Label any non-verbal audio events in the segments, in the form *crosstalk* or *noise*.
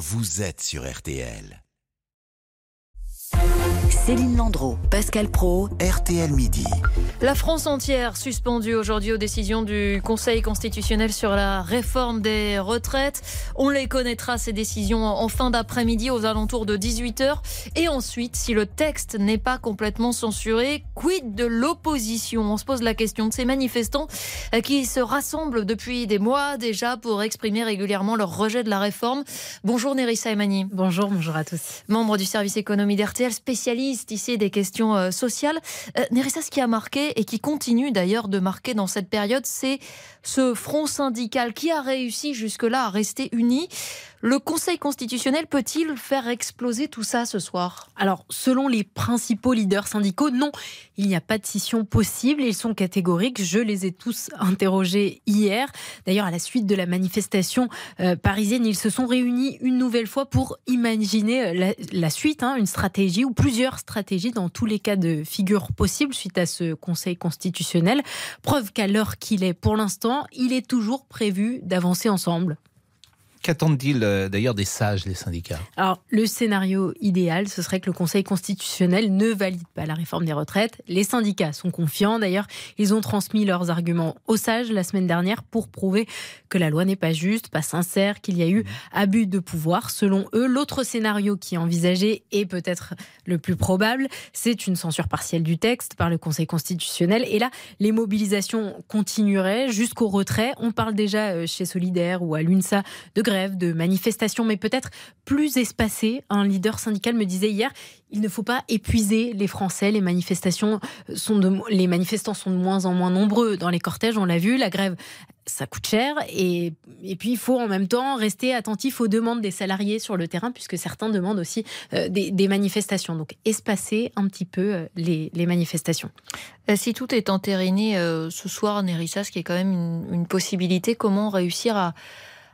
vous êtes sur RTL. Céline Landreau, Pascal Pro, RTL Midi. La France entière suspendue aujourd'hui aux décisions du Conseil constitutionnel sur la réforme des retraites. On les connaîtra, ces décisions, en fin d'après-midi aux alentours de 18h. Et ensuite, si le texte n'est pas complètement censuré, quid de l'opposition? On se pose la question de ces manifestants euh, qui se rassemblent depuis des mois déjà pour exprimer régulièrement leur rejet de la réforme. Bonjour Nerissa Emani. Bonjour, bonjour à tous. Membre du service économie d'RTL, spécialiste ici des questions euh, sociales. Euh, Nerissa, ce qui a marqué et qui continue d'ailleurs de marquer dans cette période, c'est ce front syndical qui a réussi jusque-là à rester uni. Le Conseil constitutionnel peut-il faire exploser tout ça ce soir? Alors, selon les principaux leaders syndicaux, non, il n'y a pas de scission possible. Ils sont catégoriques. Je les ai tous interrogés hier. D'ailleurs, à la suite de la manifestation euh, parisienne, ils se sont réunis une nouvelle fois pour imaginer euh, la, suite, hein, une stratégie ou plusieurs stratégies dans tous les cas de figure possibles suite à ce Conseil constitutionnel. Preuve qu'à l'heure qu'il est pour l'instant, il est toujours prévu d'avancer ensemble. Qu'attendent-ils d'ailleurs des sages, les syndicats? Alors, le scénario idéal, ce serait que le Conseil constitutionnel ne valide pas la réforme des retraites. Les syndicats sont confiants. D'ailleurs, ils ont transmis leurs arguments aux sages la semaine dernière pour prouver que la loi n'est pas juste, pas sincère, qu'il y a eu abus de pouvoir. Selon eux, l'autre scénario qui est envisagé et peut-être le plus probable, c'est une censure partielle du texte par le Conseil constitutionnel. Et là, les mobilisations continueraient jusqu'au retrait. On parle déjà euh, chez Solidaire ou à l'UNSA de grève, de manifestation, mais peut-être plus espacée. Un leader syndical me disait hier, il ne faut pas épuiser les Français. Les manifestations sont de, les manifestants sont de moins en moins nombreux dans les cortèges. On l'a vu, la grève, ça coûte cher. Et, et puis, il faut en même temps rester attentif aux demandes des salariés sur le terrain, puisque certains demandent aussi euh, des, manifestations. Donc, espacer un petit peu euh, les, les, manifestations. Euh, si tout est entériné ce soir, Nérissa, ce qui est quand même une possibilité, comment réussir à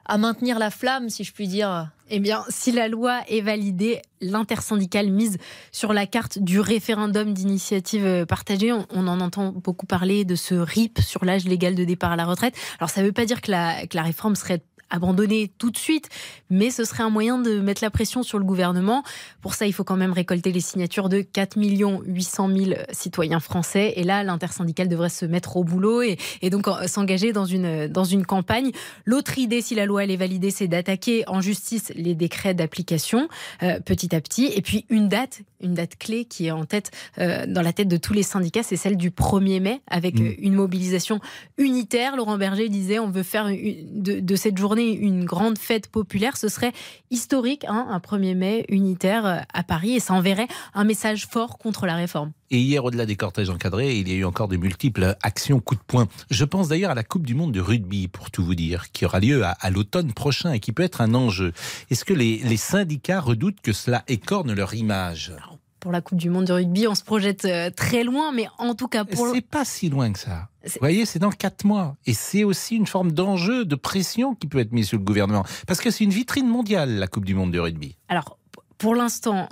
à maintenir la flamme, si je puis dire Eh bien, si la loi est validée, l'intersyndicale mise sur la carte du référendum d'initiative partagée. On, en entend beaucoup parler de ce RIP sur l'âge légal de départ à la retraite. Alors, ça ne veut pas dire que la, que la réforme serait abandonner tout de suite, mais ce serait un moyen de mettre la pression sur le gouvernement. Pour ça, il faut quand même récolter les signatures de 4 800 000 citoyens français. Et là, l'intersyndicale devrait se mettre au boulot et, et donc s'engager dans une, dans une campagne. L'autre idée, si la loi elle est validée, c'est d'attaquer en justice les décrets d'application euh, petit à petit. Et puis une date, une date clé qui est en tête, euh, dans la tête de tous les syndicats, c'est celle du 1er mai, avec mmh. une mobilisation unitaire. Laurent Berger disait on veut faire une, de, de cette journée une grande fête populaire, ce serait historique, hein, un 1er mai unitaire à Paris, et ça enverrait un message fort contre la réforme. Et hier, au-delà des cortèges encadrés, il y a eu encore de multiples actions coup de poing. Je pense d'ailleurs à la Coupe du Monde de rugby, pour tout vous dire, qui aura lieu à, à l'automne prochain et qui peut être un enjeu. Est-ce que les, les syndicats redoutent que cela écorne leur image? Pour la Coupe du Monde de rugby, on se projette euh, très loin, mais en tout cas pour. C'est pas si loin que ça. Vous voyez, c'est dans quatre mois. Et c'est aussi une forme d'enjeu, de pression qui peut être mise sur le gouvernement. Parce que c'est une vitrine mondiale, la Coupe du Monde de rugby. Alors, pour l'instant,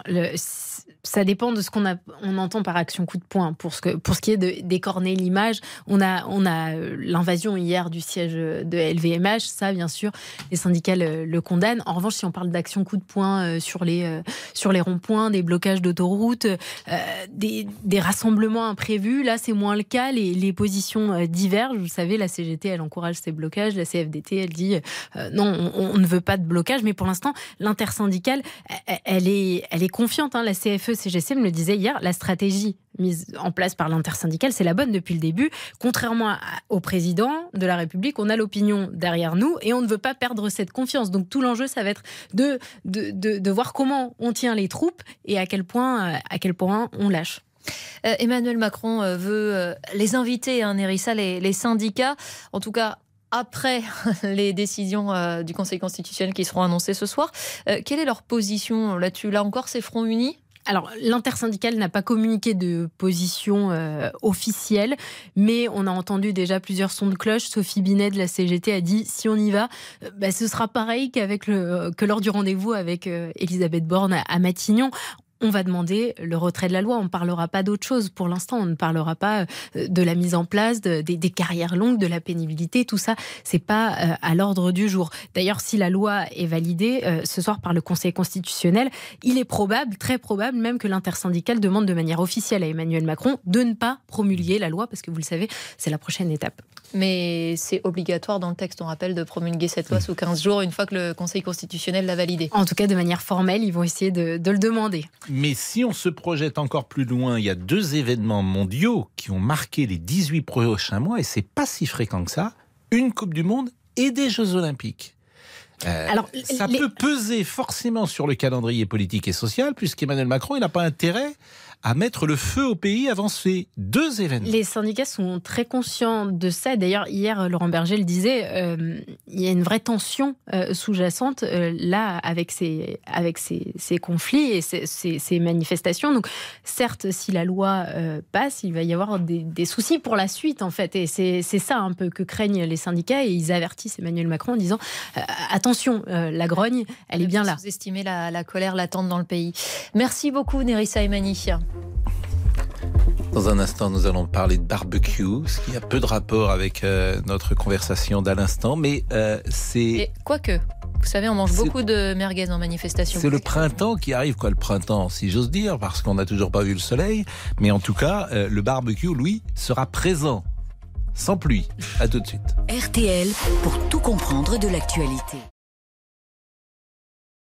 ça dépend de ce qu'on on entend par action coup de poing. Pour ce, que, pour ce qui est de d'écorner l'image, on a, on a l'invasion hier du siège de LVMH. Ça, bien sûr, les syndicats le, condamnent. En revanche, si on parle d'action coup de poing euh, sur les, euh, sur les ronds-points, des blocages d'autoroutes, euh, des, des, rassemblements imprévus, là, c'est moins le cas. Les, les, positions divergent. Vous savez, la CGT, elle encourage ces blocages. La CFDT, elle dit non, on, on, ne veut pas de blocage. Mais pour l'instant, l'intersyndicale, elle est, elle est confiante. Hein. La CFE CGC me le disait hier, la stratégie mise en place par l'intersyndicale, c'est la bonne depuis le début. Contrairement au président de la République, on a l'opinion derrière nous et on ne veut pas perdre cette confiance. Donc tout l'enjeu, ça va être de, de, de, voir comment on tient les troupes et à quel point, à quel point on lâche. Euh, Emmanuel Macron euh, veut euh, les inviter, hein, les, syndicats, en tout cas après *laughs* les décisions euh, du Conseil constitutionnel qui seront annoncées ce soir. Euh, quelle est leur position là-dessus? Là encore, c'est front uni? Alors, l'intersyndicale n'a pas communiqué de position euh, officielle, mais on a entendu déjà plusieurs sons de cloche. Sophie Binet de la CGT a dit si on y va, euh, bah, ce sera pareil qu'avec que lors du rendez-vous avec euh, Elisabeth Borne à Matignon on va demander le retrait de la loi. On ne parlera pas d'autre chose pour l'instant. On ne parlera pas euh, de la mise en place des, carrières longues, de la pénibilité. Tout ça, c'est pas euh, à l'ordre du jour. D'ailleurs, si la loi est validée euh, ce soir par le Conseil constitutionnel, il est probable, très probable même que l'intersyndicale demande de manière officielle à Emmanuel Macron de ne pas promulguer la loi parce que vous le savez, c'est la prochaine étape. Mais c'est obligatoire dans le texte, on rappelle, de promulguer cette loi sous 15 jours une fois que le Conseil constitutionnel l'a validée. En tout cas, de manière formelle, ils vont essayer de, de le demander. Mais si on se projette encore plus loin, il y a deux événements mondiaux qui ont marqué les 18 prochains mois, et c'est pas si fréquent que ça, une Coupe du Monde et des Jeux Olympiques. Euh, Alors, ça peut peser forcément sur le calendrier politique et social, puisqu'Emmanuel Macron, il n'a pas intérêt à mettre le feu au pays avant ces deux événements. Les syndicats sont très conscients de ça. D'ailleurs, hier, Laurent Berger le disait, euh, il y a une vraie tension euh, sous-jacente euh, là avec ces, avec ces, ces conflits et ces, ces, manifestations. Donc, certes, si la loi passe, il va y avoir des, des, soucis pour la suite, en fait. Et c'est ça un peu que craignent les syndicats et ils avertissent Emmanuel Macron en disant attention, la grogne, elle est bien là. Vous estimez la, la colère latente dans le pays. Merci beaucoup, Nerissa Emani. Dans un instant, nous allons parler de barbecue, ce qui a peu de rapport avec euh, notre conversation d'à l'instant, mais euh, c'est... Quoique, vous savez, on mange beaucoup de merguez en manifestation. C'est le printemps qui arrive, quoi, le printemps, si j'ose dire, parce qu'on n'a toujours pas vu le soleil. Mais en tout cas, euh, le barbecue, lui, sera présent, sans pluie. À tout de suite. RTL, pour tout comprendre de l'actualité.